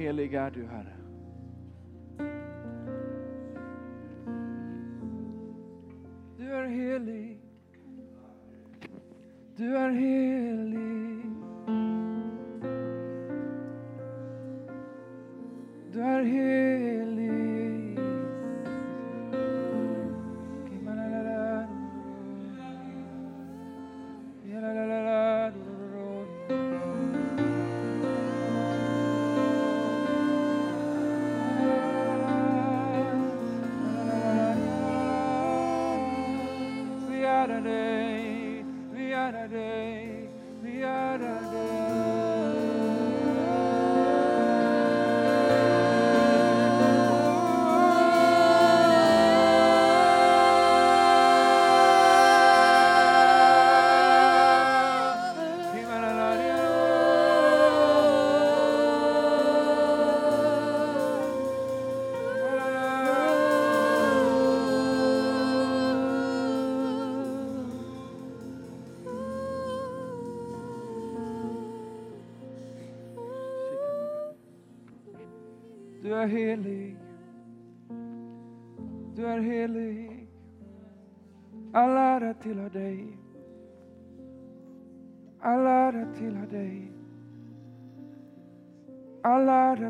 Helig är du Herre. Du är helig. Du är helig.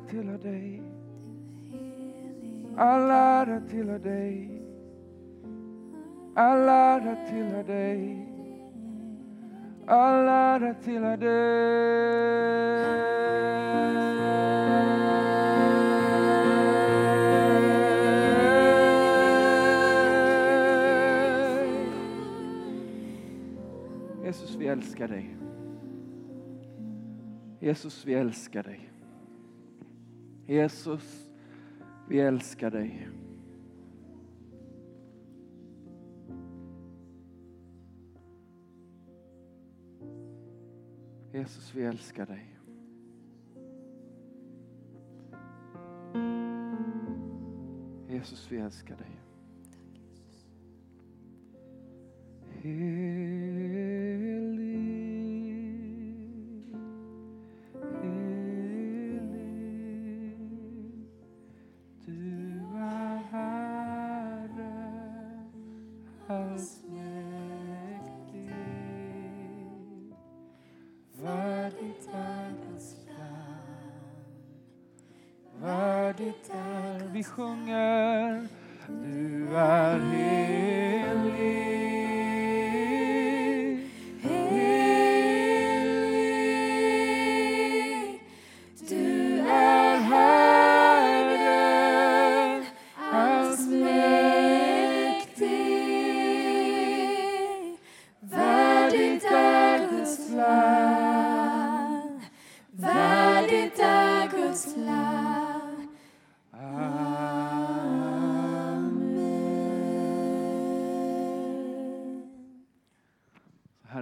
Ära tillhör dig. All ära tillhör dig. All ära tillhör dig. All ära tillhör dig. Jesus, vi älskar dig. Jesus, vi älskar dig. Jesus, vi älskar dig. Jesus, vi älskar dig. Jesus, vi älskar dig.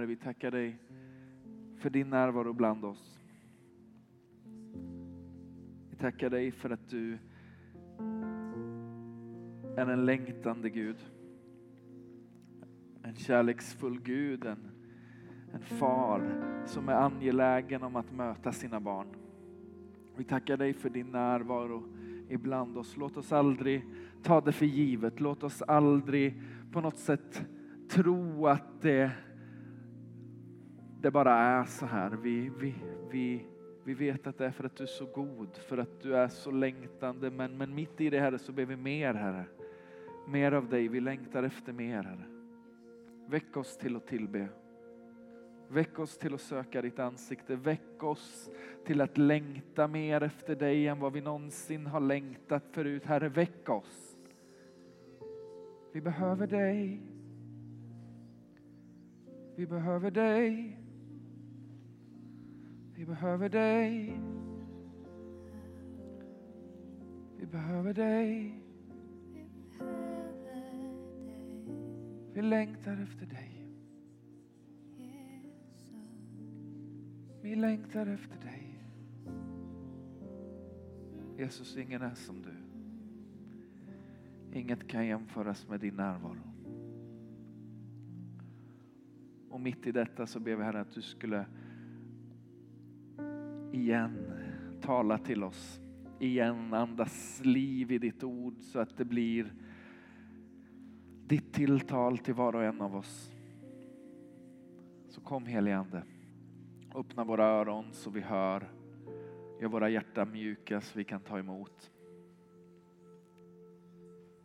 Vi tackar dig för din närvaro bland oss. Vi tackar dig för att du är en längtande Gud. En kärleksfull Gud, en, en far som är angelägen om att möta sina barn. Vi tackar dig för din närvaro ibland oss. Låt oss aldrig ta det för givet. Låt oss aldrig på något sätt tro att det det bara är så här. Vi, vi, vi, vi vet att det är för att du är så god, för att du är så längtande. Men, men mitt i det Herre så ber vi mer Herre. Mer av dig, vi längtar efter mer Herre. Väck oss till att tillbe. Väck oss till att söka ditt ansikte. Väck oss till att längta mer efter dig än vad vi någonsin har längtat förut. Herre, väck oss. Vi behöver dig. Vi behöver dig. Vi behöver dig. Vi behöver dig. Vi längtar efter dig. Vi längtar efter dig. Jesus, ingen är som du. Inget kan jämföras med din närvaro. Och mitt i detta så ber vi Herre att du skulle igen tala till oss. igen, andas liv i ditt ord så att det blir ditt tilltal till var och en av oss. Så kom helige Ande. Öppna våra öron så vi hör. Gör våra hjärtan mjuka så vi kan ta emot.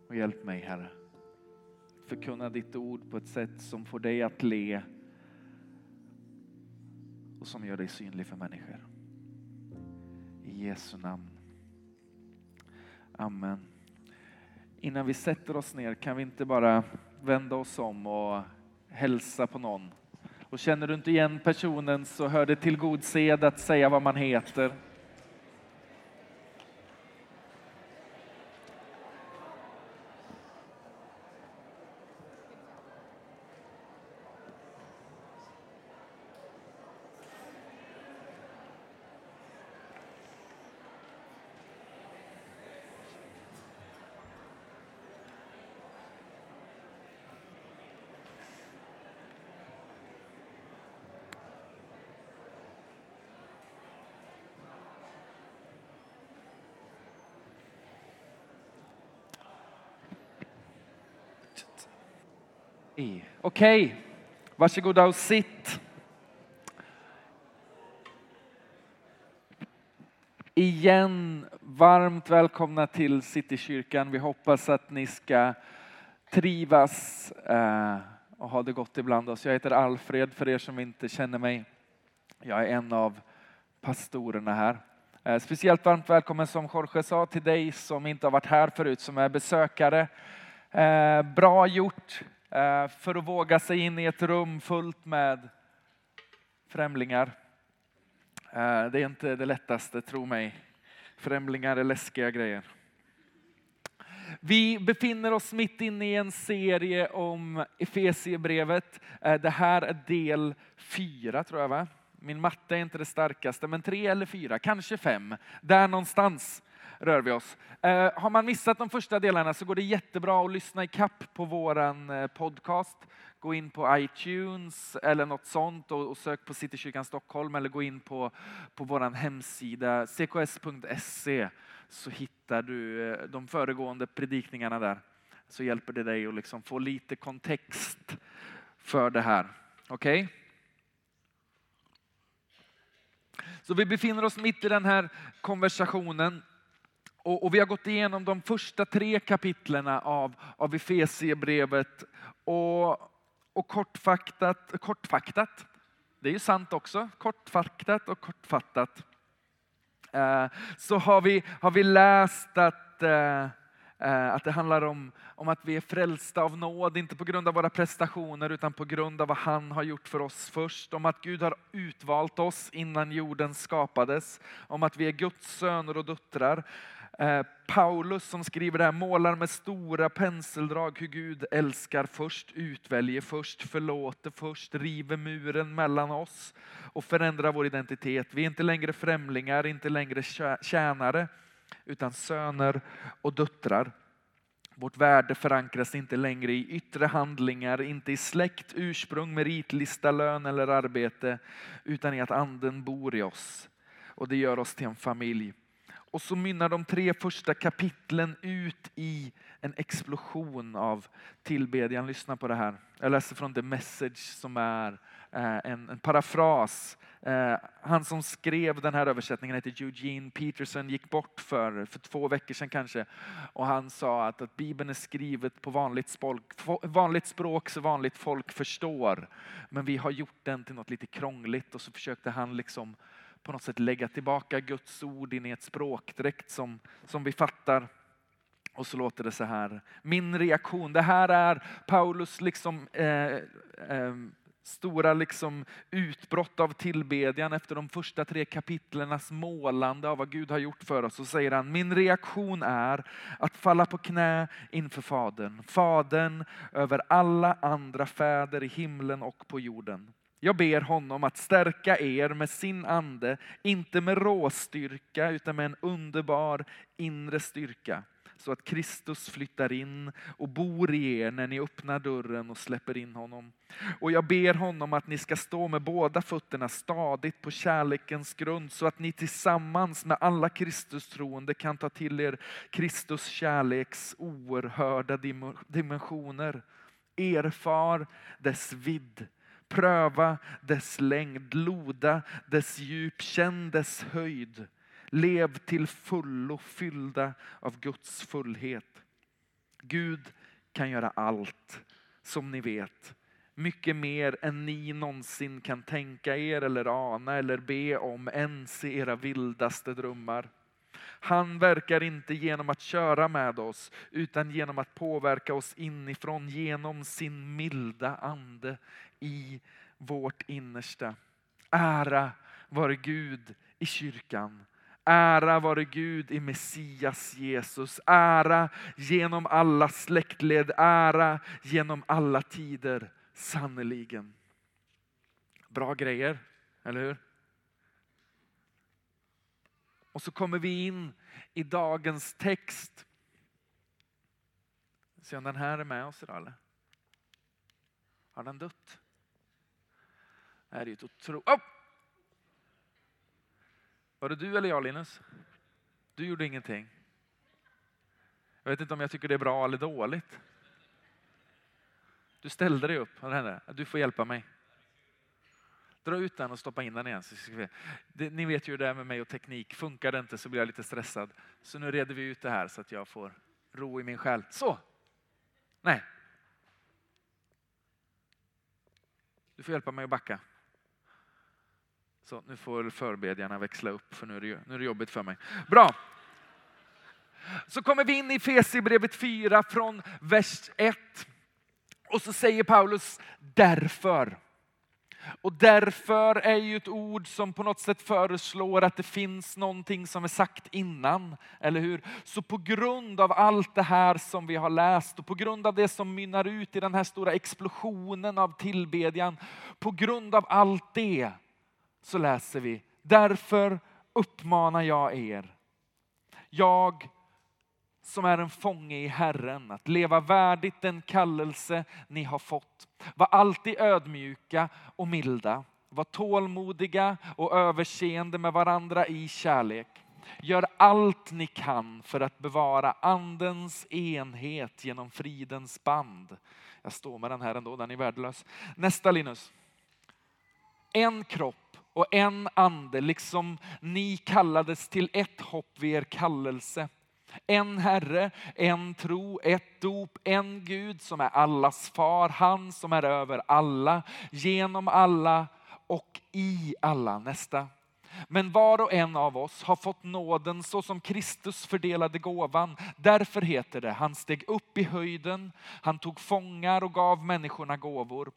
Och hjälp mig Herre. Förkunna ditt ord på ett sätt som får dig att le och som gör dig synlig för människor. I Jesu namn. Amen. Innan vi sätter oss ner kan vi inte bara vända oss om och hälsa på någon. Och känner du inte igen personen så hör det till god sed att säga vad man heter. i. Okej, okay. varsågoda och sitt. Igen, varmt välkomna till Citykyrkan. Vi hoppas att ni ska trivas eh, och ha det gott ibland oss. Jag heter Alfred för er som inte känner mig. Jag är en av pastorerna här. Eh, speciellt varmt välkommen som Jorge sa till dig som inte har varit här förut, som är besökare. Eh, bra gjort. Eh, för att våga sig in i ett rum fullt med främlingar. Eh, det är inte det lättaste, tro mig. Främlingar är läskiga grejer. Vi befinner oss mitt inne i en serie om Efesiebrevet. Eh, det här är del fyra tror jag va? Min matte är inte det starkaste, men tre eller fyra, kanske fem. Där någonstans rör vi oss. Eh, har man missat de första delarna så går det jättebra att lyssna i kapp på våran eh, podcast. Gå in på iTunes eller något sånt och, och sök på Citykyrkan Stockholm eller gå in på, på vår hemsida cks.se så hittar du eh, de föregående predikningarna där. Så hjälper det dig att liksom få lite kontext för det här. Okej? Okay? Så vi befinner oss mitt i den här konversationen och, och, vi har gått igenom de första tre kapitlerna av, av Efesiebrevet. Och, och kortfaktat, kortfaktat, det är ju sant också, kortfaktat och kortfattat. Eh, så har vi, har vi läst att, eh, eh, att det handlar om, om att vi är frälsta av nåd, inte på grund av våra prestationer utan på grund av vad han har gjort för oss först. Om att Gud har utvalt oss innan jorden skapades. Om att vi är Guds söner och döttrar. Eh, Paulus som skriver det här målar med stora penseldrag hur Gud älskar först, utväljer först, förlåter först, river muren mellan oss och förändrar vår identitet. Vi är inte längre främlingar, inte längre tjänare, utan söner och döttrar. Vårt värde förankras inte längre i yttre handlingar, inte i släkt, ursprung, meritlista, lön eller arbete, utan i att anden bor i oss. Och det gör oss till en familj. Och så mynnar de tre första kapitlen ut i en explosion av tillbedjan. Lyssna på det här. Jag läser från The Message som är eh, en, en parafras. Eh, han som skrev den här översättningen heter Eugene Peterson, gick bort för, för två veckor sedan kanske. Och han sa att, att Bibeln är skrivet på vanligt, språk, vanligt språk så vanligt folk förstår. Men vi har gjort den till något lite krångligt och så försökte han liksom på något sätt lägga tillbaka Guds ord in i ett språkdräkt som, som vi fattar. Och så låter det så här. Min reaktion, det här är Paulus liksom, eh, eh, stora liksom utbrott av tillbedjan efter de första tre kapitlernas målande av vad Gud har gjort för oss. Så säger han, min reaktion är att falla på knä inför Fadern. Fadern över alla andra fäder i himlen och på jorden. Jag ber honom att stärka er med sin ande, inte med råstyrka utan med en underbar inre styrka. så att Kristus flyttar in och bor i er när ni öppnar dörren och släpper in honom. Och jag ber honom att ni ska stå med båda fötterna stadigt på kärlekens grund så att ni tillsammans med alla Kristus troende kan ta till er Kristus kärleks oerhörda dimensioner. Erfar dess vidd pröva dess längd, loda dess djup, känn dess höjd. Lev till fullo fyllda av Guds fullhet. Gud kan göra allt, som ni vet. Mycket mer än ni någonsin kan tänka er eller ana eller be om ens i era vildaste drömmar. Han verkar inte genom att köra med oss utan genom att påverka oss inifrån genom sin milda ande i vårt innersta. Ära vare Gud i kyrkan. Ära vare Gud i Messias Jesus. Ära genom alla släktled. Ära genom alla tider. Sannerligen. Bra grejer, eller hur? Och så kommer vi in i dagens text. Se om den här är med oss idag eller? Har den dött? Det här är ju ett otroligt... Oh! Var det du eller jag Linus? Du gjorde ingenting. Jag vet inte om jag tycker det är bra eller dåligt. Du ställde dig upp. Du får hjälpa mig. Dra ut den och stoppa in den igen. ni vet ju hur det är med mig och teknik. Funkar det inte så blir jag lite stressad. Så nu reder vi ut det här så att jag får ro i min själ. Så! Nej. Du får hjälpa mig att backa. Så nu får förbedjarna växla upp för nu är, det, nu är det jobbigt för mig. Bra! Så kommer vi in i Fesibrevet 4 från vers 1. Och så säger Paulus därför. Och därför är ju ett ord som på något sätt föreslår att det finns någonting som är sagt innan. Eller hur? Så på grund av allt det här som vi har läst och på grund av det som mynnar ut i den här stora explosionen av tillbedjan. På grund av allt det så läser vi, därför uppmanar jag er, jag som är en fånge i Herren, att leva värdigt den kallelse ni har fått. Var alltid ödmjuka och milda. Var tålmodiga och överseende med varandra i kärlek. Gör allt ni kan för att bevara andens enhet genom fridens band. Jag står med den här ändå, den är värdelös. Nästa Linus. En kropp och en ande, liksom ni kallades till ett hopp vid er kallelse. En Herre, en tro, ett dop, en Gud som är allas far, han som är över alla, genom alla och i alla. Nästa. Men var och en av oss har fått nåden så som Kristus fördelade gåvan. Därför heter det, han steg upp i höjden, han tog fångar och gav människorna gåvor.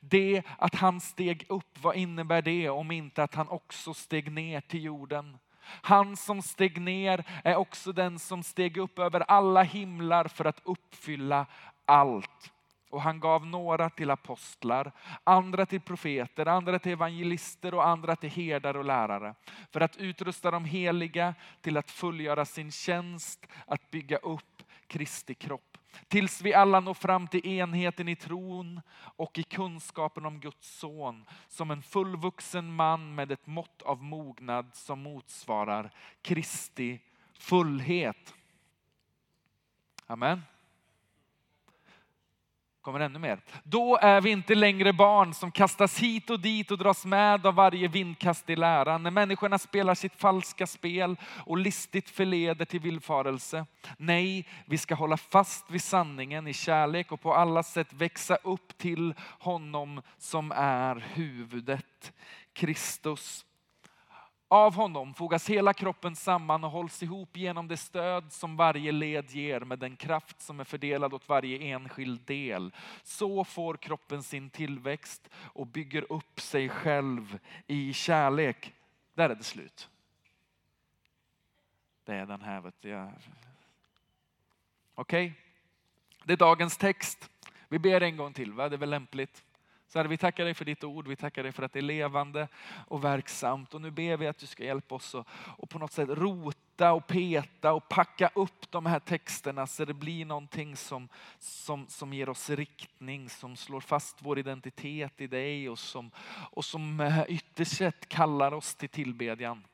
Det att han steg upp, vad innebär det om inte att han också steg ner till jorden? Han som steg ner är också den som steg upp över alla himlar för att uppfylla allt. Och han gav några till apostlar, andra till profeter, andra till evangelister och andra till herdar och lärare. För att utrusta de heliga till att fullgöra sin tjänst, att bygga upp Kristi kropp Tills vi alla når fram till enheten i tron och i kunskapen om Guds son som en fullvuxen man med ett mått av mognad som motsvarar Kristi fullhet. Amen kommer ännu mer. Då är vi inte längre barn som kastas hit och dit och dras med av varje vindkast i läran. När människorna spelar sitt falska spel och listigt förleder till villfarelse. Nej, vi ska hålla fast vid sanningen i kärlek och på alla sätt växa upp till honom som är huvudet, Kristus. Av honom fogas hela kroppen samman och hålls ihop genom det stöd som varje led ger med den kraft som är fördelad åt varje enskild del. Så får kroppen sin tillväxt och bygger upp sig själv i kärlek. Där är det slut. Det är den här. Okej, okay. det är dagens text. Vi ber en gång till, va? det är väl lämpligt. Så herre, vi tackar dig för ditt ord, vi tackar dig för att det är levande och verksamt. Och nu ber vi att du ska hjälpa oss att och på något sätt rota och peta och packa upp de här texterna så det blir någonting som, som, som ger oss riktning, som slår fast vår identitet i dig och som, och som eh, ytterst sett kallar oss till tillbedjan.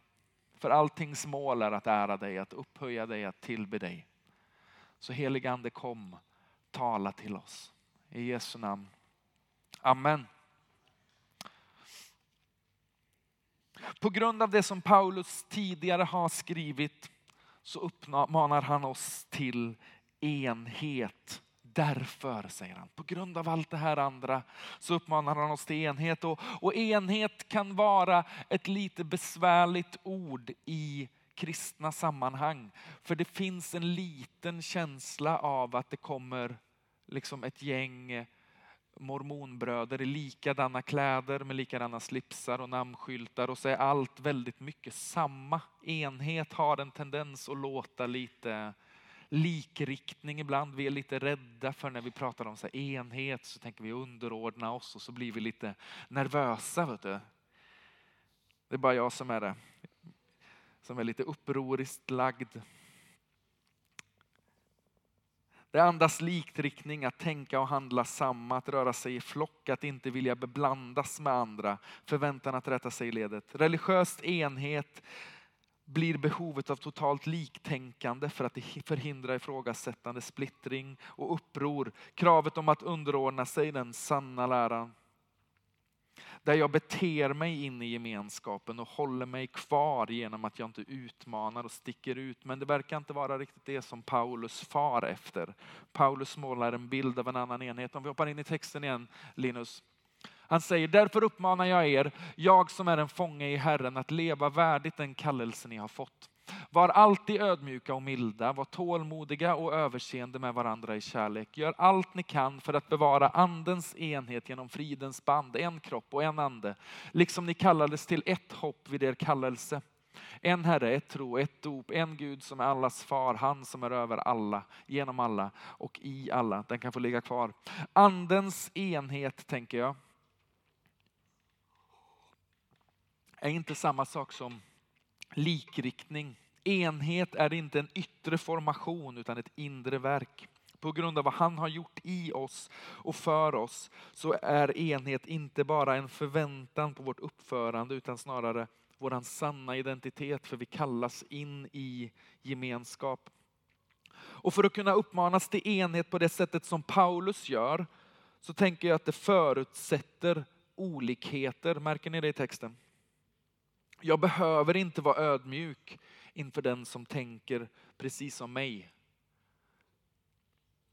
För alltings mål är att ära dig, att upphöja dig, att tillbe dig. Så helige Ande kom, tala till oss. I Jesu namn. Amen. På grund av det som Paulus tidigare har skrivit så uppmanar han oss till enhet. Därför, säger han, på grund av allt det här andra så uppmanar han oss till enhet. Och, och enhet kan vara ett lite besvärligt ord i kristna sammanhang. För det finns en liten känsla av att det kommer liksom ett gäng mormonbröder i likadana kläder med likadana slipsar och namnskyltar och så är allt väldigt mycket samma. Enhet har en tendens att låta lite likriktning ibland. Vi är lite rädda för när vi pratar om så enhet så tänker vi underordna oss och så blir vi lite nervösa. Vet du. Det är bara jag som är det. Som är lite upproriskt lagd. Det andas likriktning, att tänka och handla samma, att röra sig i flock, att inte vilja beblandas med andra, förväntan att rätta sig i ledet. Religiöst enhet blir behovet av totalt liktänkande för att förhindra ifrågasättande, splittring och uppror. Kravet om att underordna sig den sanna läran. Där jag beter mig in i gemenskapen och håller mig kvar genom att jag inte utmanar och sticker ut. Men det verkar inte vara riktigt det som Paulus far efter. Paulus målar en bild av en annan enhet. Om vi hoppar in i texten igen, Linus. Han säger, därför uppmanar jag er, jag som är en fånge i Herren, att leva värdigt den kallelse ni har fått. Var alltid ödmjuka och milda, var tålmodiga och överseende med varandra i kärlek. Gör allt ni kan för att bevara andens enhet genom fridens band, en kropp och en ande. Liksom ni kallades till ett hopp vid er kallelse. En Herre, ett tro, ett dop, en Gud som är allas far, han som är över alla, genom alla och i alla. Den kan få ligga kvar. Andens enhet, tänker jag, är inte samma sak som likriktning. Enhet är inte en yttre formation utan ett inre verk. På grund av vad han har gjort i oss och för oss så är enhet inte bara en förväntan på vårt uppförande utan snarare vår sanna identitet för vi kallas in i gemenskap. Och för att kunna uppmanas till enhet på det sättet som Paulus gör så tänker jag att det förutsätter olikheter. Märker ni det i texten? Jag behöver inte vara ödmjuk inför den som tänker precis som mig.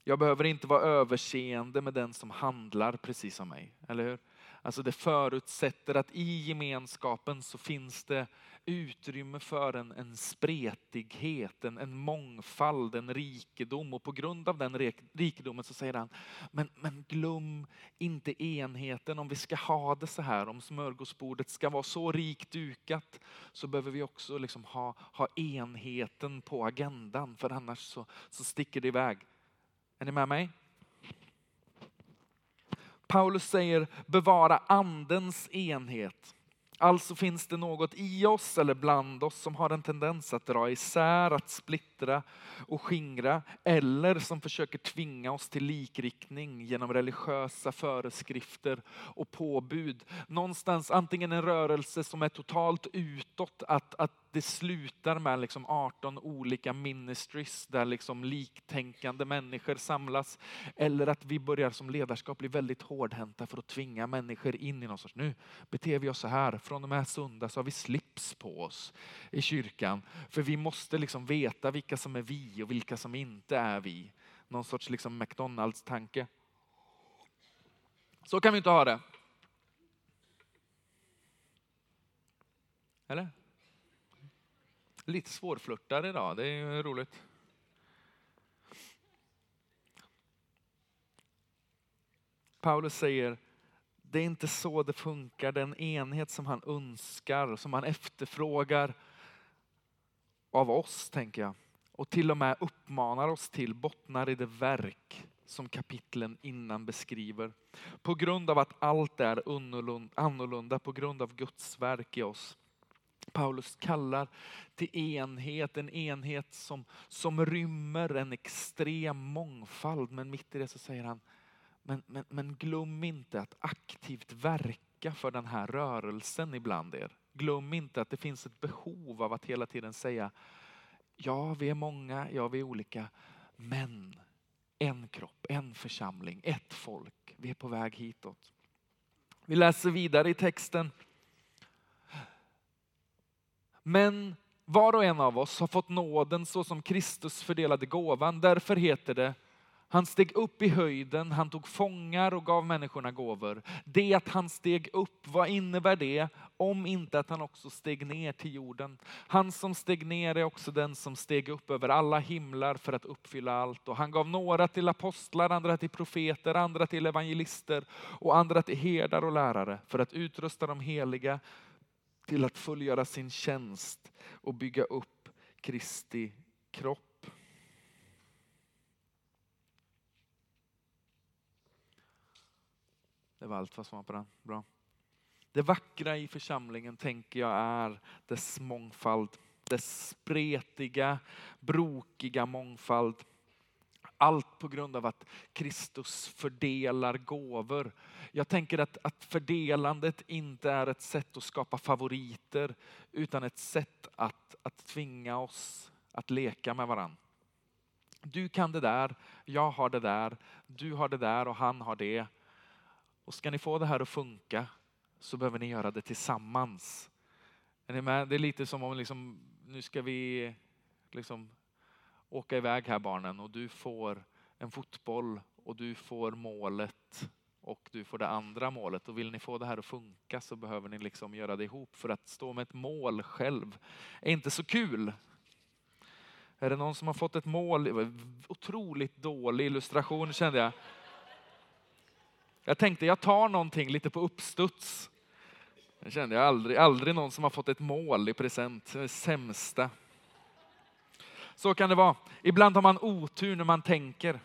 Jag behöver inte vara överseende med den som handlar precis som mig. Eller hur? Alltså det förutsätter att i gemenskapen så finns det utrymme för en, en spretighet, en, en mångfald, en rikedom. Och på grund av den rikedomen så säger han, men, men glöm inte enheten. Om vi ska ha det så här, om smörgåsbordet ska vara så rikt dukat, så behöver vi också liksom ha, ha enheten på agendan. För annars så, så sticker det iväg. Är ni med mig? Paulus säger bevara andens enhet. Alltså finns det något i oss eller bland oss som har en tendens att dra isär, att splittra och skingra eller som försöker tvinga oss till likriktning genom religiösa föreskrifter och påbud. Någonstans antingen en rörelse som är totalt utåt, att, att det slutar med liksom 18 olika ministries där liksom liktänkande människor samlas. Eller att vi börjar som ledarskap bli väldigt hårdhänta för att tvinga människor in i någon sorts, nu beter vi oss så här, från och med söndag så har vi slips på oss i kyrkan. För vi måste liksom veta vilka som är vi och vilka som inte är vi. Någon sorts liksom McDonalds-tanke. Så kan vi inte ha det. Eller? Lite svårflörtad idag, det är ju roligt. Paulus säger, det är inte så det funkar. Den enhet som han önskar, som han efterfrågar av oss, tänker jag. Och till och med uppmanar oss till bottnar i det verk som kapitlen innan beskriver. På grund av att allt är annorlunda, på grund av Guds verk i oss. Paulus kallar till enhet, en enhet som, som rymmer en extrem mångfald. Men mitt i det så säger han, men, men, men glöm inte att aktivt verka för den här rörelsen ibland er. Glöm inte att det finns ett behov av att hela tiden säga, ja vi är många, ja vi är olika, men en kropp, en församling, ett folk. Vi är på väg hitåt. Vi läser vidare i texten. Men var och en av oss har fått nåden så som Kristus fördelade gåvan. Därför heter det han steg upp i höjden, han tog fångar och gav människorna gåvor. Det att han steg upp, vad innebär det? Om inte att han också steg ner till jorden. Han som steg ner är också den som steg upp över alla himlar för att uppfylla allt. Och han gav några till apostlar, andra till profeter, andra till evangelister och andra till herdar och lärare för att utrusta de heliga till att fullgöra sin tjänst och bygga upp Kristi kropp. Det var allt vad som var på den. Bra. Det vackra i församlingen tänker jag är dess mångfald. Dess spretiga, brokiga mångfald. På grund av att Kristus fördelar gåvor. Jag tänker att, att fördelandet inte är ett sätt att skapa favoriter utan ett sätt att, att tvinga oss att leka med varandra. Du kan det där, jag har det där, du har det där och han har det. Och ska ni få det här att funka så behöver ni göra det tillsammans. Är ni med? Det är lite som om liksom, nu ska vi liksom åka iväg här barnen och du får en fotboll och du får målet och du får det andra målet. Och vill ni få det här att funka så behöver ni liksom göra det ihop. För att stå med ett mål själv är inte så kul. Är det någon som har fått ett mål? Otroligt dålig illustration kände jag. Jag tänkte jag tar någonting lite på uppstuds. Det kände jag aldrig, aldrig någon som har fått ett mål i present. Det sämsta. Så kan det vara. Ibland har man otur när man tänker.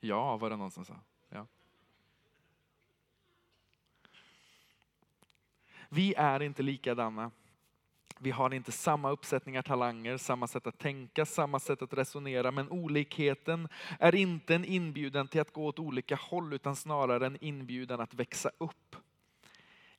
Ja, var det någon som sa. Ja. Vi är inte likadana. Vi har inte samma uppsättningar talanger, samma sätt att tänka, samma sätt att resonera. Men olikheten är inte en inbjudan till att gå åt olika håll utan snarare en inbjudan att växa upp.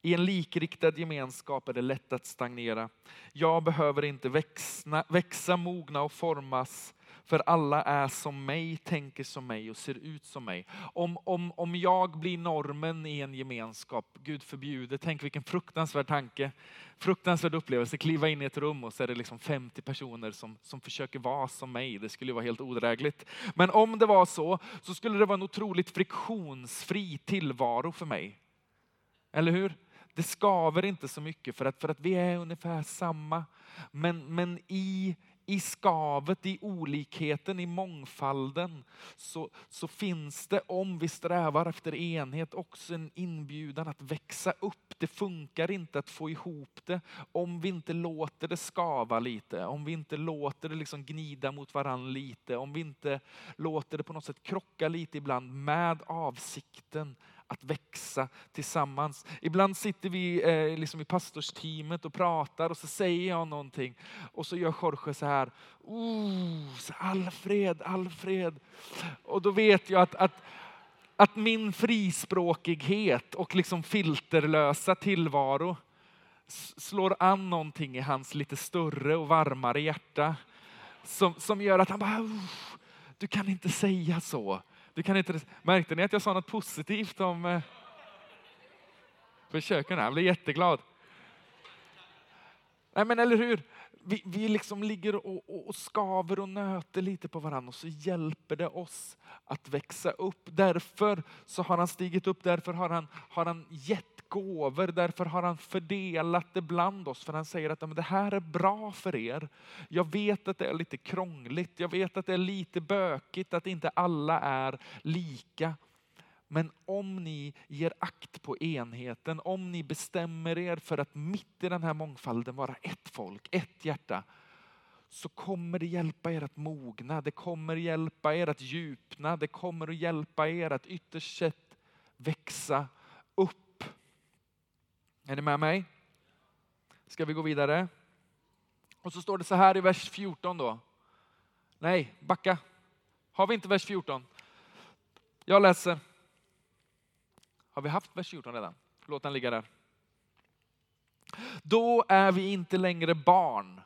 I en likriktad gemenskap är det lätt att stagnera. Jag behöver inte växa, växa mogna och formas för alla är som mig, tänker som mig och ser ut som mig. Om, om, om jag blir normen i en gemenskap, Gud förbjude, tänk vilken fruktansvärd tanke. Fruktansvärd upplevelse, kliva in i ett rum och så är det liksom 50 personer som, som försöker vara som mig. Det skulle ju vara helt odrägligt. Men om det var så, så skulle det vara en otroligt friktionsfri tillvaro för mig. Eller hur? Det skaver inte så mycket för att, för att vi är ungefär samma. Men, men i i skavet, i olikheten, i mångfalden så, så finns det, om vi strävar efter enhet, också en inbjudan att växa upp. Det funkar inte att få ihop det om vi inte låter det skava lite, om vi inte låter det liksom gnida mot varandra lite, om vi inte låter det på något sätt krocka lite ibland med avsikten att växa tillsammans. Ibland sitter vi eh, liksom i pastorsteamet och pratar och så säger jag någonting och så gör Jorge så här, oh, Alfred, Alfred. Och då vet jag att, att att min frispråkighet och liksom filterlösa tillvaro slår an någonting i hans lite större och varmare hjärta. Som, som gör att han bara, du kan inte säga så. Du kan inte, märkte ni att jag sa något positivt om eh, försöken? Jag blev jätteglad. Nej men eller hur? Vi, vi liksom ligger och, och, och, skaver och nöter lite på varandra och så hjälper det oss att växa upp. Därför så har han stigit upp, därför har han, har han gett gåvor. Därför har han fördelat det bland oss. För han säger att det här är bra för er. Jag vet att det är lite krångligt. Jag vet att det är lite bökigt att inte alla är lika. Men om ni ger akt på enheten, om ni bestämmer er för att mitt i den här mångfalden vara ett folk, ett hjärta, så kommer det hjälpa er att mogna. Det kommer hjälpa er att djupna. Det kommer att hjälpa er att ytterst sett växa upp. Är ni med mig? Ska vi gå vidare? Och så står det så här i vers 14 då. Nej, backa. Har vi inte vers 14? Jag läser. Har vi haft vers 14 redan? Låt den ligga där. Då är vi inte längre barn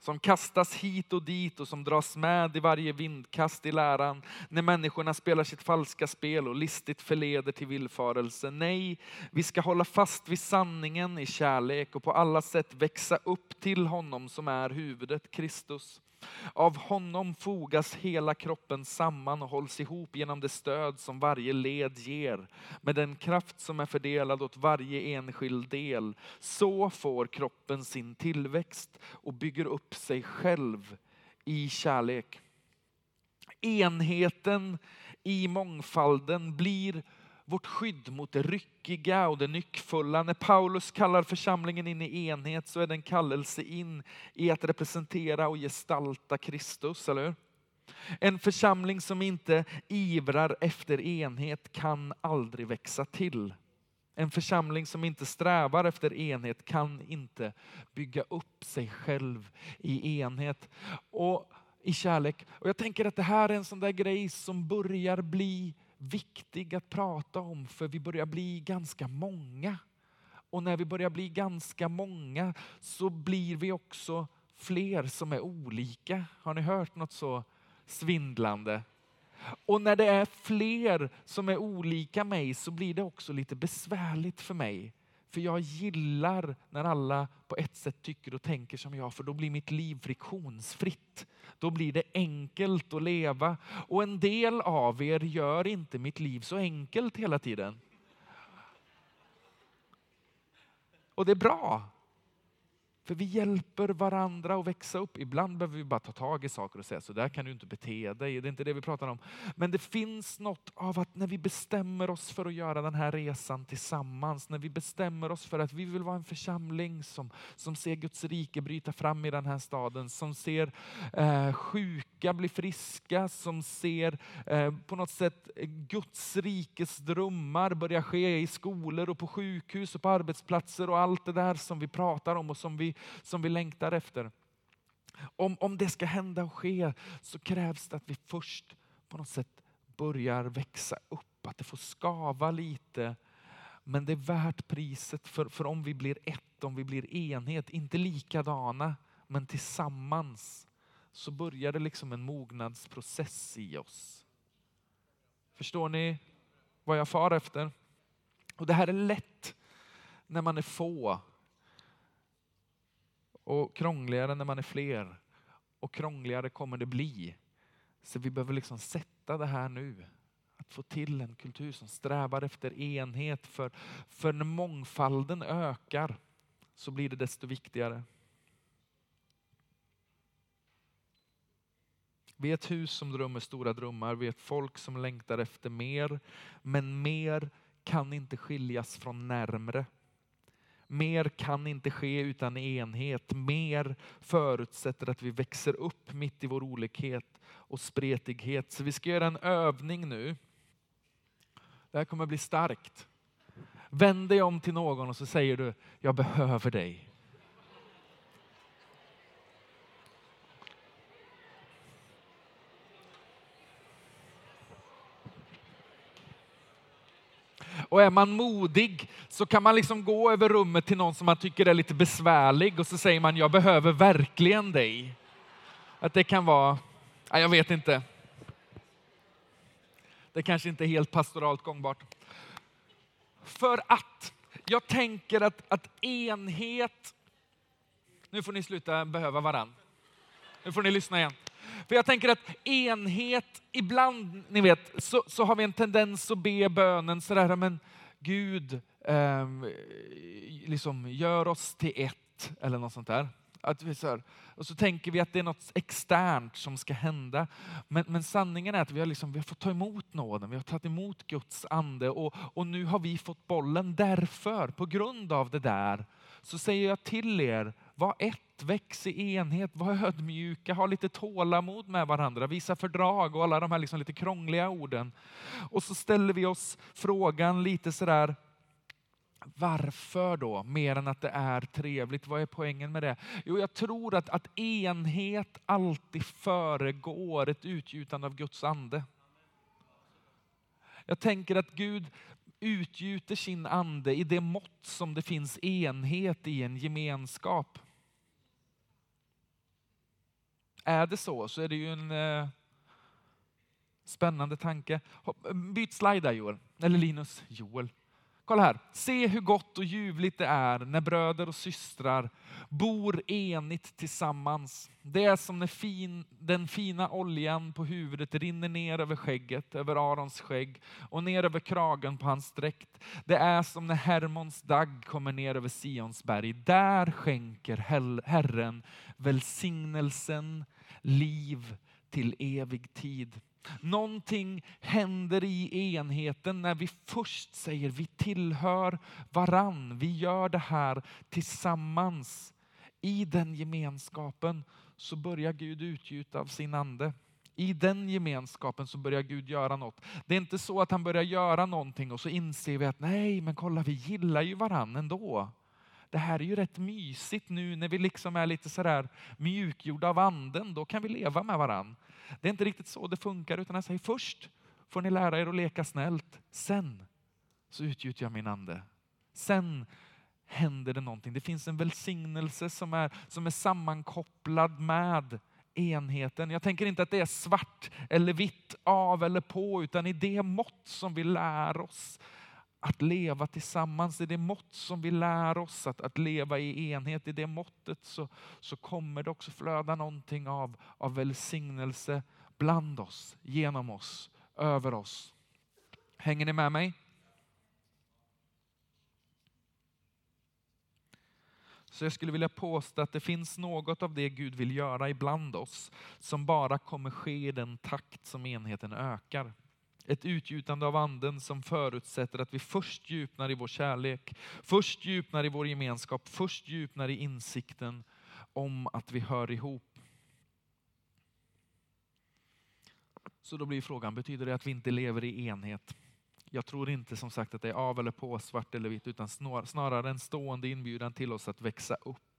som kastas hit och dit och som dras med i varje vindkast i läran när människorna spelar sitt falska spel och listigt förleder till villfarelse. Nej, vi ska hålla fast vid sanningen i kärlek och på alla sätt växa upp till honom som är huvudet, Kristus. Av honom fogas hela kroppen samman och hålls ihop genom det stöd som varje led ger. Med den kraft som är fördelad åt varje enskild del. Så får kroppen sin tillväxt och bygger upp sig själv i kärlek. Enheten i mångfalden blir vårt skydd mot det ryckiga och det nyckfulla. När Paulus kallar församlingen in i enhet så är det en kallelse in i att representera och gestalta Kristus, eller hur? En församling som inte ivrar efter enhet kan aldrig växa till. En församling som inte strävar efter enhet kan inte bygga upp sig själv i enhet och i kärlek. Och jag tänker att det här är en sån där grej som börjar bli viktig att prata om för vi börjar bli ganska många. Och när vi börjar bli ganska många så blir vi också fler som är olika. Har ni hört något så svindlande? Och när det är fler som är olika mig så blir det också lite besvärligt för mig. För jag gillar när alla på ett sätt tycker och tänker som jag, för då blir mitt liv friktionsfritt. Då blir det enkelt att leva. Och en del av er gör inte mitt liv så enkelt hela tiden. Och det är bra. För vi hjälper varandra att växa upp. Ibland behöver vi bara ta tag i saker och säga så där kan du inte bete dig. Det är inte det vi pratar om. Men det finns något av att när vi bestämmer oss för att göra den här resan tillsammans, när vi bestämmer oss för att vi vill vara en församling som, som ser Guds rike bryta fram i den här staden, som ser eh, sjuka bli friska, som ser eh, på något sätt Guds rikes drömmar börja ske i skolor och på sjukhus och på arbetsplatser och allt det där som vi pratar om och som vi vi som vi längtar efter. Om, om det ska hända och ske så krävs det att vi först på något sätt börjar växa upp, att det får skava lite. Men det är värt priset för, för om vi blir ett, om vi blir enhet, inte likadana, men tillsammans så börjar det liksom en mognadsprocess i oss. Förstår ni vad jag far efter? Och Det här är lätt när man är få och krångligare när man är fler. Och krångligare kommer det bli. Så vi behöver liksom sätta det här nu. Att få till en kultur som strävar efter enhet. För, för när mångfalden ökar så blir det desto viktigare. Vi är ett hus som drömmer stora drömmar. Vi är ett folk som längtar efter mer. Men mer kan inte skiljas från närmre. Mer kan inte ske utan enhet. Mer förutsätter att vi växer upp mitt i vår olikhet och spretighet. Så vi ska göra en övning nu. Det här kommer bli starkt. Vänd dig om till någon och så säger du, jag behöver dig. Och är man modig så kan man liksom gå över rummet till någon som man tycker är lite besvärlig och så säger man, jag behöver verkligen dig. Att det kan vara, jag vet inte. Det kanske inte är helt pastoralt gångbart. För att jag tänker att, att enhet, nu får ni sluta behöva varann. Nu får ni lyssna igen. För jag tänker att enhet, ibland ni vet, så, så har vi en tendens att be bönen sådär, men Gud, eh, liksom gör oss till ett, eller något sånt där. Att vi så här, och så tänker vi att det är något externt som ska hända. Men, men sanningen är att vi har, liksom, vi har fått ta emot nåden, vi har tagit emot Guds ande och, och nu har vi fått bollen. Därför, på grund av det där, så säger jag till er, var ett, väx i enhet, var ödmjuka, ha lite tålamod med varandra, visa fördrag och alla de här liksom lite krångliga orden. Och så ställer vi oss frågan lite sådär, varför då? Mer än att det är trevligt. Vad är poängen med det? Jo, jag tror att, att enhet alltid föregår ett utgjutande av Guds ande. Jag tänker att Gud utgjuter sin ande i det mått som det finns enhet i en gemenskap. Är det så, så är det ju en eh, spännande tanke. Byt slide där Joel, eller Linus. Joel. Kolla här, se hur gott och ljuvligt det är när bröder och systrar bor enigt tillsammans. Det är som när fin, den fina oljan på huvudet rinner ner över skägget, över Arons skägg och ner över kragen på hans dräkt. Det är som när Hermons dagg kommer ner över Sions berg. Där skänker Herren välsignelsen, liv till evig tid. Någonting händer i enheten när vi först säger vi tillhör varann. Vi gör det här tillsammans. I den gemenskapen så börjar Gud utgjuta av sin ande. I den gemenskapen så börjar Gud göra något. Det är inte så att han börjar göra någonting och så inser vi att nej, men kolla, vi gillar ju varann ändå. Det här är ju rätt mysigt nu när vi liksom är lite sådär mjukgjorda av anden. Då kan vi leva med varann. Det är inte riktigt så det funkar, utan jag säger först får ni lära er att leka snällt. Sen så utgjuter jag min ande. Sen händer det någonting. Det finns en välsignelse som är, som är sammankopplad med enheten. Jag tänker inte att det är svart eller vitt, av eller på, utan i det mått som vi lär oss att leva tillsammans, i det mått som vi lär oss att, att leva i enhet, i det måttet så, så kommer det också flöda någonting av, av välsignelse bland oss, genom oss, över oss. Hänger ni med mig? Så jag skulle vilja påstå att det finns något av det Gud vill göra ibland oss som bara kommer ske i den takt som enheten ökar. Ett utgjutande av anden som förutsätter att vi först djupnar i vår kärlek, först djupnar i vår gemenskap, först djupnar i insikten om att vi hör ihop. Så då blir frågan, betyder det att vi inte lever i enhet? Jag tror inte som sagt att det är av eller på, svart eller vitt, utan snarare en stående inbjudan till oss att växa upp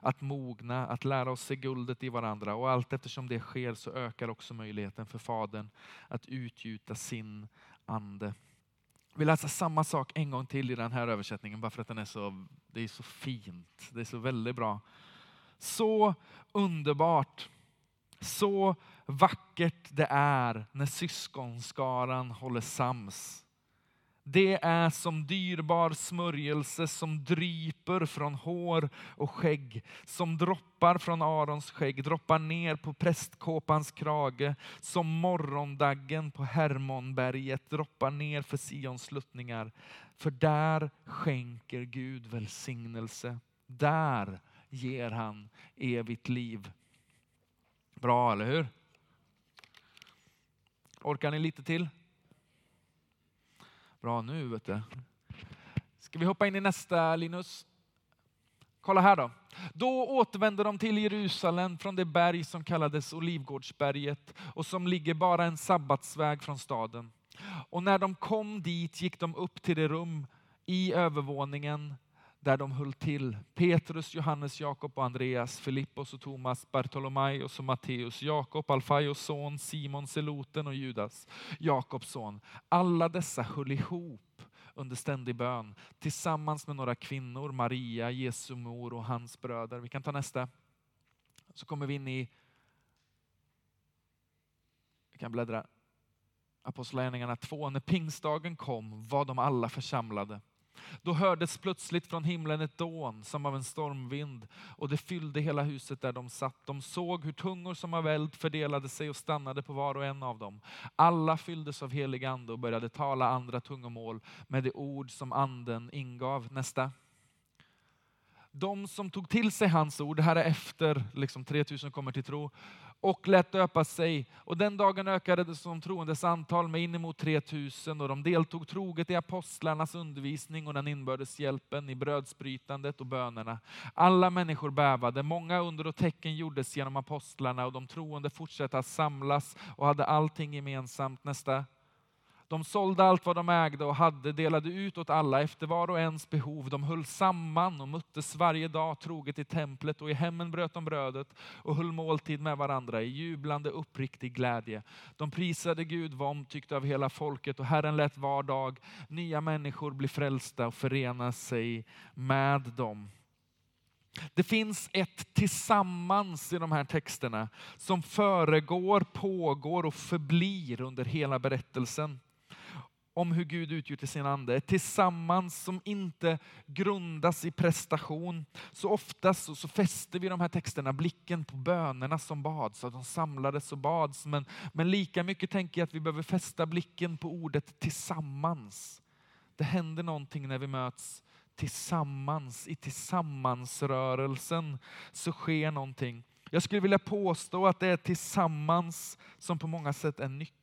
att mogna, att lära oss se guldet i varandra. Och allt eftersom det sker så ökar också möjligheten för Fadern att utgjuta sin ande. Vi läser samma sak en gång till i den här översättningen bara för att den är så, det är så fint. Det är så väldigt bra. Så underbart, så vackert det är när syskonskaran håller sams det är som dyrbar smörjelse som dryper från hår och skägg, som droppar från Arons skägg, droppar ner på prästkåpans krage, som morgondaggen på Hermonberget droppar ner för Sions sluttningar. För där skänker Gud välsignelse. Där ger han evigt liv. Bra, eller hur? Orkar ni lite till? Bra nu vet du. Ska vi hoppa in i nästa Linus? Kolla här då. Då återvände de till Jerusalem från det berg som kallades Olivgårdsberget och som ligger bara en sabbatsväg från staden. Och när de kom dit gick de upp till det rum i övervåningen där de höll till. Petrus, Johannes, Jakob och Andreas, Filippos och Thomas, Bartolomaios och Matteus, Jakob, Alfaios son, Simon, Seloten och Judas, Jakobs son. Alla dessa höll ihop under ständig bön tillsammans med några kvinnor, Maria, Jesu mor och hans bröder. Vi kan ta nästa. Så kommer vi in i, vi kan bläddra, Apostlagärningarna 2. När pingstdagen kom var de alla församlade. Då hördes plötsligt från himlen ett dån som av en stormvind och det fyllde hela huset där de satt. De såg hur tungor som av eld fördelade sig och stannade på var och en av dem. Alla fylldes av helig ande och började tala andra tungomål med de ord som anden ingav. Nästa. de som tog till sig hans ord, det här är efter liksom 3000 kommer till tro, och lät döpa sig. Och den dagen ökade det som troendes antal med inemot 3000 och de deltog troget i apostlarnas undervisning och den inbördes hjälpen, i brödsbrytandet och bönerna. Alla människor bävade, många under och tecken gjordes genom apostlarna och de troende fortsatte att samlas och hade allting gemensamt. Nästa de sålde allt vad de ägde och hade, delade ut åt alla efter var och ens behov. De höll samman och möttes varje dag troget i templet och i hemmen bröt de brödet och höll måltid med varandra i jublande uppriktig glädje. De prisade Gud, var omtyckta av hela folket och Herren lät var dag nya människor bli frälsta och förena sig med dem. Det finns ett tillsammans i de här texterna som föregår, pågår och förblir under hela berättelsen om hur Gud utgjuter sin ande. Ett tillsammans som inte grundas i prestation. Så ofta så, så fäster vi de här texterna blicken på bönerna som bads, att de samlades och bads. Men, men lika mycket tänker jag att vi behöver fästa blicken på ordet tillsammans. Det händer någonting när vi möts tillsammans. I tillsammansrörelsen så sker någonting. Jag skulle vilja påstå att det är tillsammans som på många sätt är nyckeln.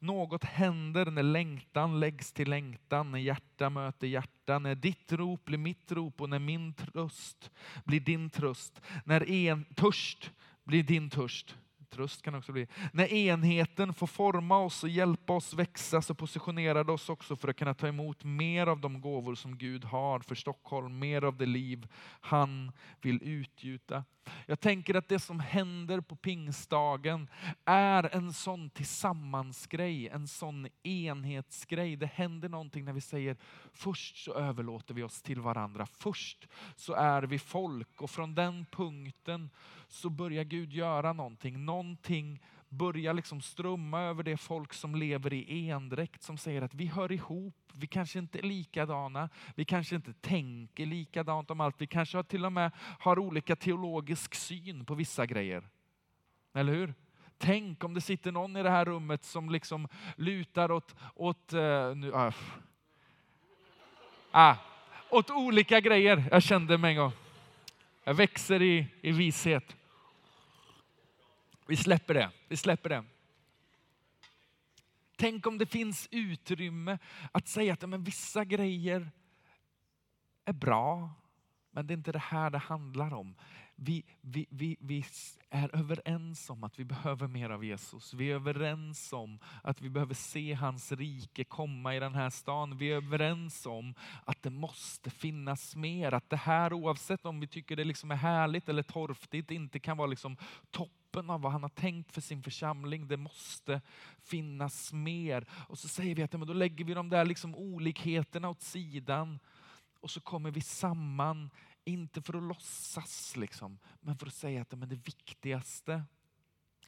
Något händer när längtan läggs till längtan, när hjärta möter hjärta, när ditt rop blir mitt rop och när min tröst blir din tröst. När en törst blir din törst. Tröst kan också bli. När enheten får forma oss och hjälpa oss växa så positionerar det oss också för att kunna ta emot mer av de gåvor som Gud har för Stockholm, mer av det liv han vill utgjuta. Jag tänker att det som händer på pingstdagen är en sån tillsammansgrej, en sån enhetsgrej. Det händer någonting när vi säger först så överlåter vi oss till varandra. Först så är vi folk och från den punkten så börjar Gud göra någonting. Någonting börjar liksom strömma över det folk som lever i endräkt som säger att vi hör ihop, vi kanske inte är likadana, vi kanske inte tänker likadant om allt, vi kanske till och med har olika teologisk syn på vissa grejer. Eller hur? Tänk om det sitter någon i det här rummet som liksom lutar åt, åt, uh, nu, uh, ah, åt olika grejer. Jag kände mig en gång. Jag växer i, i vishet. Vi släpper det. Vi släpper det. Tänk om det finns utrymme att säga att men vissa grejer är bra, men det är inte det här det handlar om. Vi, vi, vi, vi är överens om att vi behöver mer av Jesus. Vi är överens om att vi behöver se hans rike komma i den här stan. Vi är överens om att det måste finnas mer. Att det här oavsett om vi tycker det liksom är härligt eller torftigt inte kan vara liksom toppen av vad han har tänkt för sin församling. Det måste finnas mer. Och så säger vi att men då lägger vi de där liksom olikheterna åt sidan och så kommer vi samman inte för att låtsas, liksom, men för att säga att men det viktigaste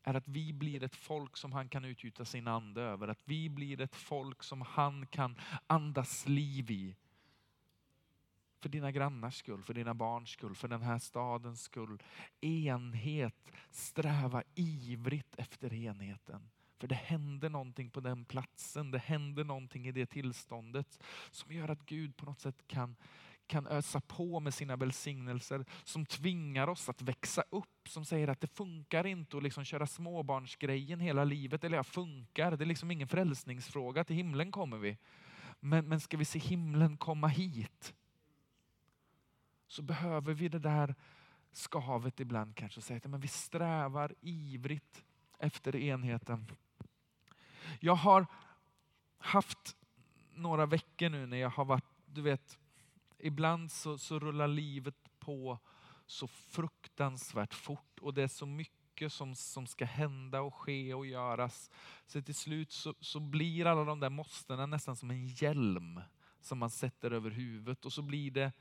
är att vi blir ett folk som han kan utgjuta sin ande över. Att vi blir ett folk som han kan andas liv i. För dina grannars skull, för dina barns skull, för den här stadens skull. Enhet, sträva ivrigt efter enheten. För det händer någonting på den platsen, det händer någonting i det tillståndet som gör att Gud på något sätt kan kan ösa på med sina välsignelser som tvingar oss att växa upp, som säger att det funkar inte att liksom köra småbarnsgrejen hela livet. Eller ja, funkar, det är liksom ingen frälsningsfråga, till himlen kommer vi. Men, men ska vi se himlen komma hit så behöver vi det där skavet ibland kanske. och Säga att vi strävar ivrigt efter enheten. Jag har haft några veckor nu när jag har varit, du vet, ibland så, så rullar livet på så fruktansvärt fort och det är så mycket som, som ska hända och ske och göras. Så till slut så, så blir alla de där måstena nästan som en hjälm som man sätter över huvudet och så blir det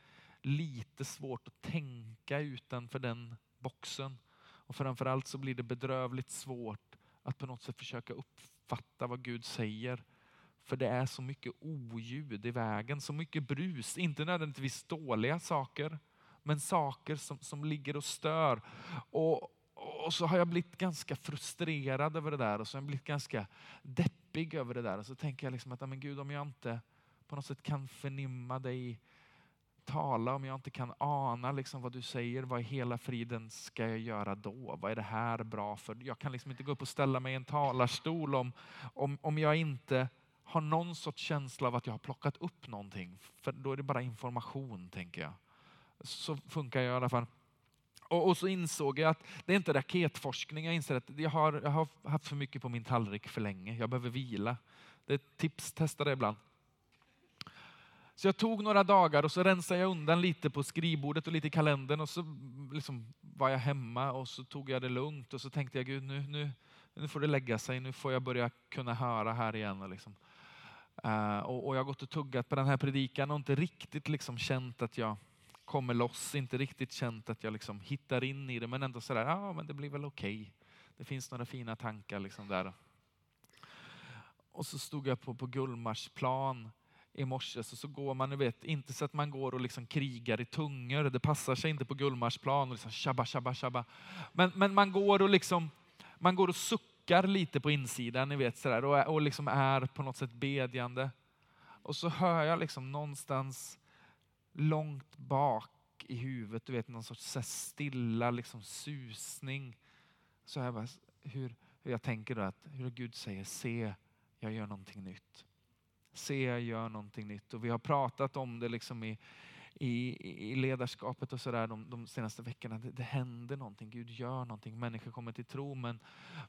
lite svårt att tänka utanför den boxen. Och framförallt så blir det bedrövligt svårt att på något sätt försöka uppfatta vad Gud säger för det är så mycket oljud i vägen, så mycket brus. Inte nödvändigtvis dåliga saker, men saker som, som ligger och stör. Och, och så har jag blivit ganska frustrerad över det där och så har jag blivit ganska deppig över det där. Och så tänker jag liksom att, men Gud om jag inte på något sätt kan förnimma dig tala, om jag inte kan ana liksom vad du säger, vad i hela friden ska jag göra då? Vad är det här bra för? Jag kan liksom inte gå upp och ställa mig i en talarstol om, om, om jag inte har någon sorts känsla av att jag har plockat upp någonting. För då är det bara information, tänker jag. Så funkar jag i alla fall. Och, och, så insåg jag att det är inte raketforskning. Jag inser att jag har, jag har haft för mycket på min tallrik för länge. Jag behöver vila. Det är ett tips, testa det ibland. Så jag tog några dagar och så rensade jag undan lite på skrivbordet och lite i kalendern och så mm, liksom var jag hemma och så tog jag det lugnt och så tänkte jag Gud nu, nu, nu får det lägga sig, nu får jag börja kunna höra här igen. Liksom. Uh, och, och, jag har gått och tuggat på den här predikan och inte riktigt liksom känt att jag kommer loss, inte riktigt känt att jag liksom hittar in i det men ändå sådär, ja men det blir väl okej. Okay. Det finns några fina tankar liksom där. Och så stod jag på, på Gullmarsplan i morse så, så går man, vet, inte så att man går och liksom krigar i tungor, det passar sig inte på Gullmarsplan och liksom shabba, shabba, shabba. Men, men man går och liksom, man går och suckar lite på insidan, ni vet sådär, och, och liksom är på något sätt bedjande. Och så hör jag liksom någonstans långt bak i huvudet, du vet någon sorts så stilla liksom susning. Så jag bara, hur, hur jag tänker då att hur Gud säger, se, jag gör någonting nytt se jag gör någonting nytt. Och vi har pratat om det liksom i, i, i ledarskapet och sådär de, de senaste veckorna. Det, det händer någonting, Gud gör någonting, människor kommer till tro. Men,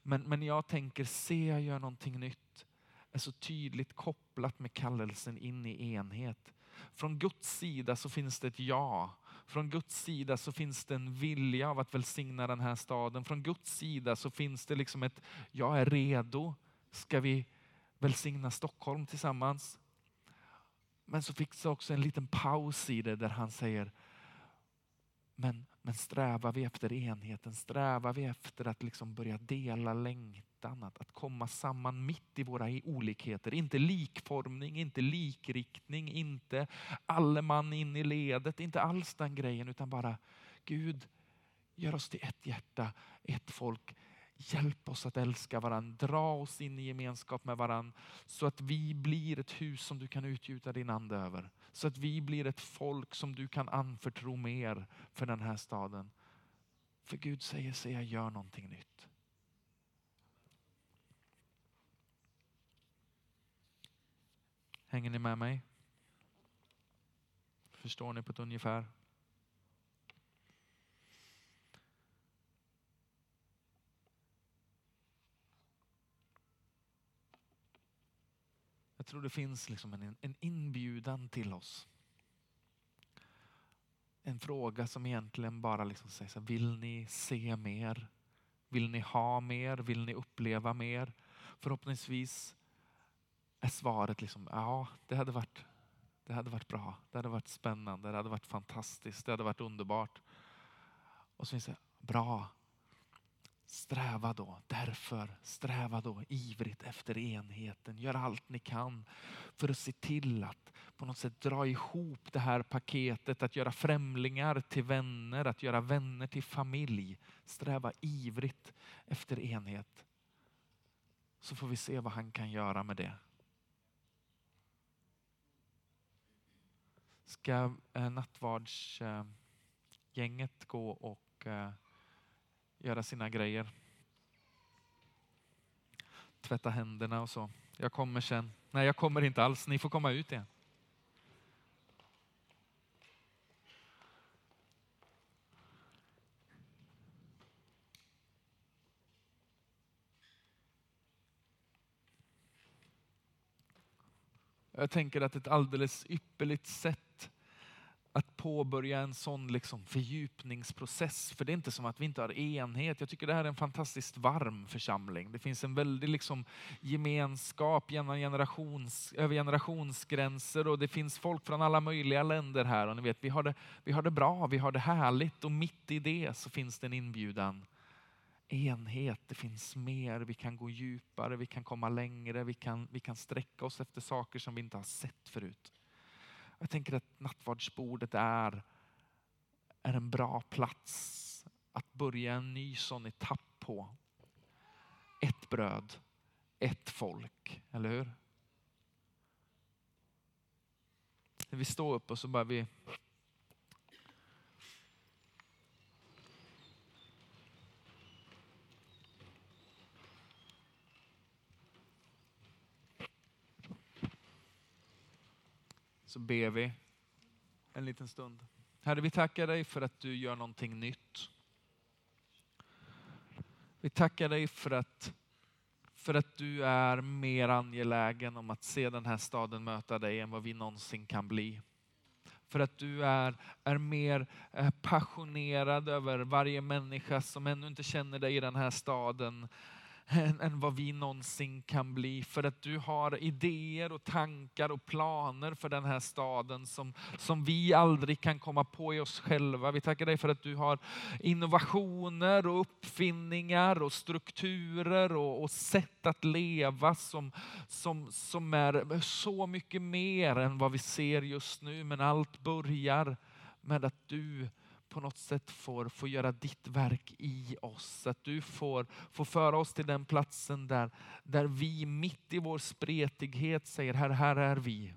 men, men jag tänker, se jag gör någonting nytt är så tydligt kopplat med kallelsen in i enhet. Från Guds sida så finns det ett ja. Från Guds sida så finns det en vilja av att välsigna den här staden. Från Guds sida så finns det liksom ett, jag är redo. Ska vi välsigna Stockholm tillsammans. Men så fick det också en liten paus i det där han säger, men, men strävar vi efter enheten, strävar vi efter att liksom börja dela längtan, att, att komma samman mitt i våra olikheter. Inte likformning, inte likriktning, inte alle man in i ledet, inte alls den grejen utan bara Gud, gör oss till ett hjärta, ett folk, Hjälp oss att älska varandra, dra oss in i gemenskap med varandra så att vi blir ett hus som du kan utgjuta din ande över. Så att vi blir ett folk som du kan anförtro mer för den här staden. För Gud säger, sig, jag gör någonting nytt. Hänger ni med mig? Förstår ni på ett ungefär? Tror det finns liksom en, en inbjudan till oss. En fråga som egentligen bara liksom säger så här, vill ni se mer? Vill ni ha mer? Vill ni uppleva mer? Förhoppningsvis är svaret liksom, ja, det hade varit det hade varit bra, det hade varit spännande, det hade varit fantastiskt, det hade varit underbart. Och så finns det, bra, Sträva då, därför sträva då ivrigt efter enheten. Gör allt ni kan för att se till att på något sätt dra ihop det här paketet, att göra främlingar till vänner, att göra vänner till familj. Sträva ivrigt efter enhet. Så får vi se vad han kan göra med det. Ska eh, nattvardsgänget gå och eh, göra sina grejer. Tvätta händerna och så. Jag kommer sen. Nej, jag kommer inte alls. Ni får komma ut igen. Jag tänker att ett alldeles ypperligt sätt att påbörja en sån liksom fördjupningsprocess. För det är inte som att vi inte har enhet. Jag tycker det här är en fantastiskt varm församling. Det finns en väldig liksom gemenskap genom generations, över generationsgränser och det finns folk från alla möjliga länder här. Och ni vet, vi har, det, vi har det bra, vi har det härligt och mitt i det så finns det en inbjudan. Enhet, det finns mer, vi kan gå djupare, vi kan komma längre, vi kan, vi kan sträcka oss efter saker som vi inte har sett förut. Jag tänker att nattvardsbordet är, är en bra plats att börja en ny sån etapp på. Ett bröd, ett folk, eller hur? Vi står upp och så bara vi så ber vi en liten stund. Herre, vi tackar dig för att du gör någonting nytt. Vi tackar dig för att, för att du är mer angelägen om att se den här staden möta dig än vad vi någonsin kan bli. För att du är, är mer eh, passionerad över varje människa som ännu inte känner dig i den här staden än, än vad vi någonsin kan bli. För att du har idéer och tankar och planer för den här staden som, som vi aldrig kan komma på i oss själva. Vi tackar dig för att du har innovationer och uppfinningar och strukturer och, och sätt att leva som, som, som är så mycket mer än vad vi ser just nu. Men allt börjar med att du på något sätt får, får göra ditt verk i oss. Att du får, får föra oss till den platsen där, där vi mitt i vår spretighet säger, här, här är vi.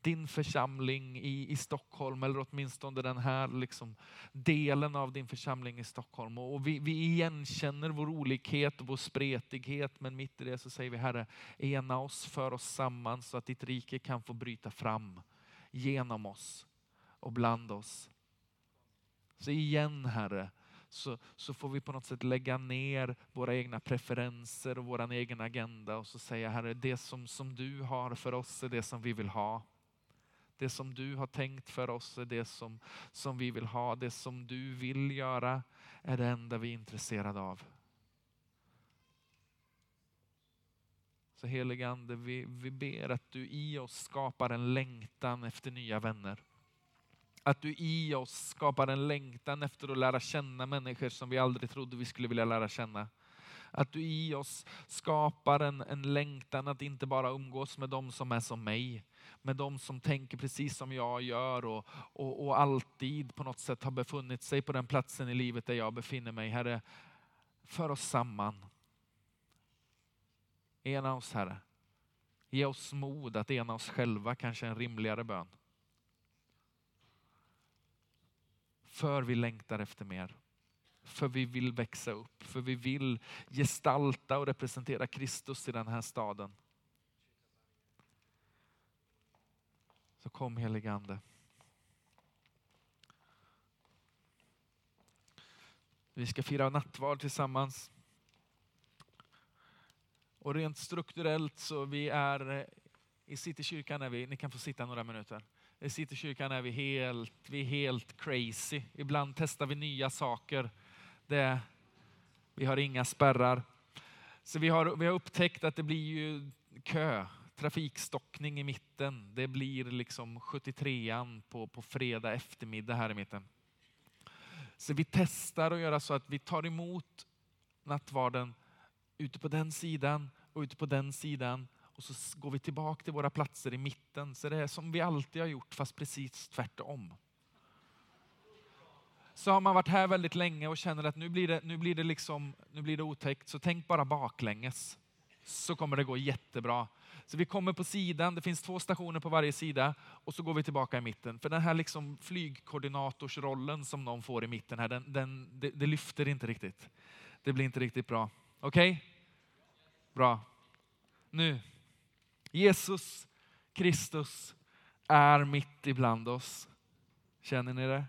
Din församling i, i Stockholm, eller åtminstone den här liksom, delen av din församling i Stockholm. Och vi, vi igenkänner vår olikhet och vår spretighet, men mitt i det så säger vi Herre, ena oss, för oss samman så att ditt rike kan få bryta fram genom oss och bland oss. Så igen Herre, så, så får vi på något sätt lägga ner våra egna preferenser och vår egen agenda och så säga Herre, det som, som du har för oss är det som vi vill ha. Det som du har tänkt för oss är det som, som vi vill ha. Det som du vill göra är det enda vi är intresserade av. Så helige Ande, vi, vi ber att du i oss skapar en längtan efter nya vänner. Att du i oss skapar en längtan efter att lära känna människor som vi aldrig trodde vi skulle vilja lära känna. Att du i oss skapar en, en längtan att inte bara umgås med de som är som mig, med de som tänker precis som jag gör och, och, och alltid på något sätt har befunnit sig på den platsen i livet där jag befinner mig. Herre, för oss samman. Ena oss Herre. Ge oss mod att ena oss själva, kanske en rimligare bön. För vi längtar efter mer. För vi vill växa upp, för vi vill gestalta och representera Kristus i den här staden. Så kom helige Ande. Vi ska fira nattvard tillsammans. Och rent strukturellt så vi är i Citykyrkan är vi, ni kan få sitta några minuter. I Citykyrkan är vi helt, vi är helt crazy. Ibland testar vi nya saker. Det, vi har inga spärrar. Så vi har, vi har upptäckt att det blir ju kö, trafikstockning i mitten. Det blir liksom 73an på, på fredag eftermiddag här i mitten. Så vi testar att göra så att vi tar emot nattvarden ute på den sidan och ute på den sidan och så går vi tillbaka till våra platser i mitten. Så det är som vi alltid har gjort fast precis tvärtom. Så har man varit här väldigt länge och känner att nu blir det, nu blir det, liksom, nu blir det otäckt, så tänk bara baklänges. Så kommer det gå jättebra. Så vi kommer på sidan, det finns två stationer på varje sida och så går vi tillbaka i mitten. För den här liksom flygkoordinatorsrollen som någon får i mitten här, den, den, det, det lyfter inte riktigt. Det blir inte riktigt bra. Okej? Okay? Bra. Nu Jesus Kristus är mitt ibland oss. Känner ni det?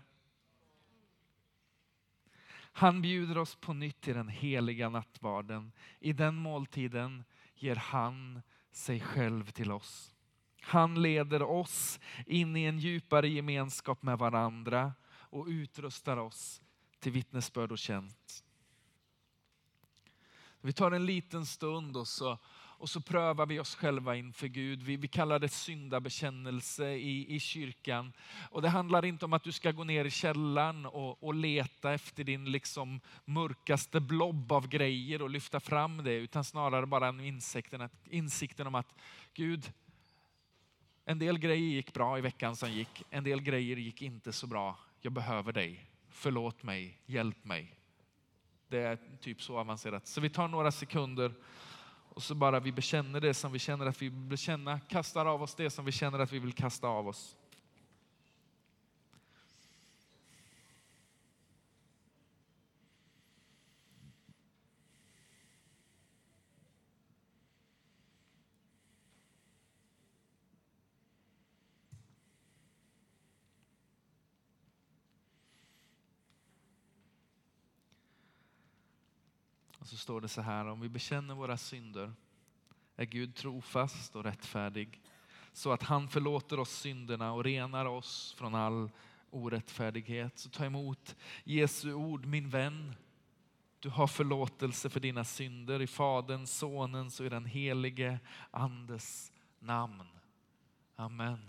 Han bjuder oss på nytt till den heliga nattvarden. I den måltiden ger han sig själv till oss. Han leder oss in i en djupare gemenskap med varandra och utrustar oss till vittnesbörd och tjänst. Vi tar en liten stund och så och så prövar vi oss själva inför Gud. Vi, vi kallar det syndabekännelse i, i kyrkan. Och det handlar inte om att du ska gå ner i källaren och, och leta efter din liksom mörkaste blob av grejer och lyfta fram det, utan snarare bara en insikten, att, insikten om att Gud, en del grejer gick bra i veckan som gick, en del grejer gick inte så bra. Jag behöver dig. Förlåt mig, hjälp mig. Det är typ så avancerat. Så vi tar några sekunder och så bara vi bekänner det som vi känner att vi vill bekänna, kastar av oss det som vi känner att vi vill kasta av oss. så står det så här, om vi bekänner våra synder är Gud trofast och rättfärdig så att han förlåter oss synderna och renar oss från all orättfärdighet. Så ta emot Jesu ord, min vän. Du har förlåtelse för dina synder i Faderns, Sonens och i den helige Andes namn. Amen.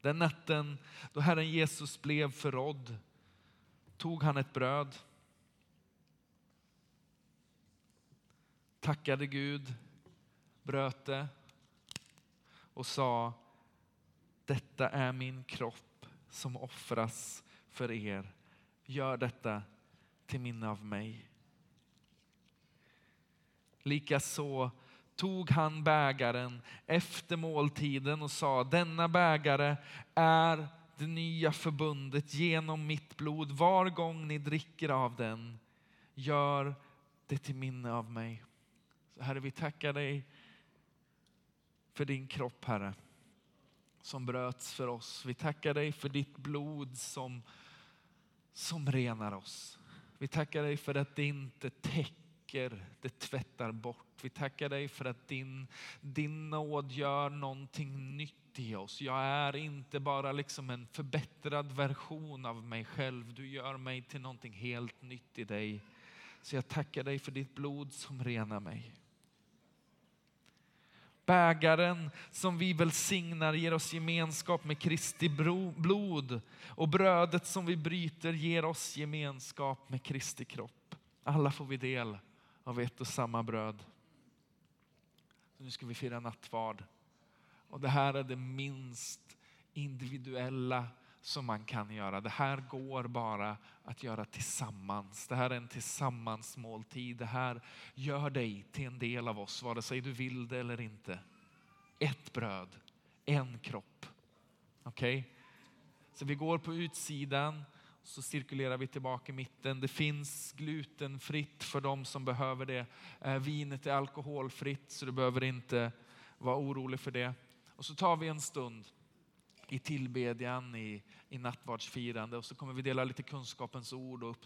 Den natten då Herren Jesus blev förrådd tog han ett bröd, tackade Gud, bröt det och sa detta är min kropp som offras för er. Gör detta till minne av mig. Likaså tog han bägaren efter måltiden och sa denna bägare är det nya förbundet genom mitt blod. Var gång ni dricker av den, gör det till minne av mig. Så Herre, vi tackar dig för din kropp, Herre, som bröts för oss. Vi tackar dig för ditt blod som, som renar oss. Vi tackar dig för att det inte täcker, det tvättar bort. Vi tackar dig för att din, din nåd gör någonting nytt i oss. Jag är inte bara liksom en förbättrad version av mig själv. Du gör mig till någonting helt nytt i dig. Så jag tackar dig för ditt blod som renar mig. Bägaren som vi välsignar ger oss gemenskap med Kristi blod och brödet som vi bryter ger oss gemenskap med Kristi kropp. Alla får vi del av ett och samma bröd. Så nu ska vi fira nattvard. Och det här är det minst individuella som man kan göra. Det här går bara att göra tillsammans. Det här är en tillsammansmåltid. Det här gör dig till en del av oss, vare sig du vill det eller inte. Ett bröd, en kropp. Okej? Okay? Så vi går på utsidan, så cirkulerar vi tillbaka i mitten. Det finns glutenfritt för de som behöver det. Eh, vinet är alkoholfritt så du behöver inte vara orolig för det. Och så tar vi en stund i tillbedjan, i, i nattvardsfirande och så kommer vi dela lite kunskapens ord och uppnå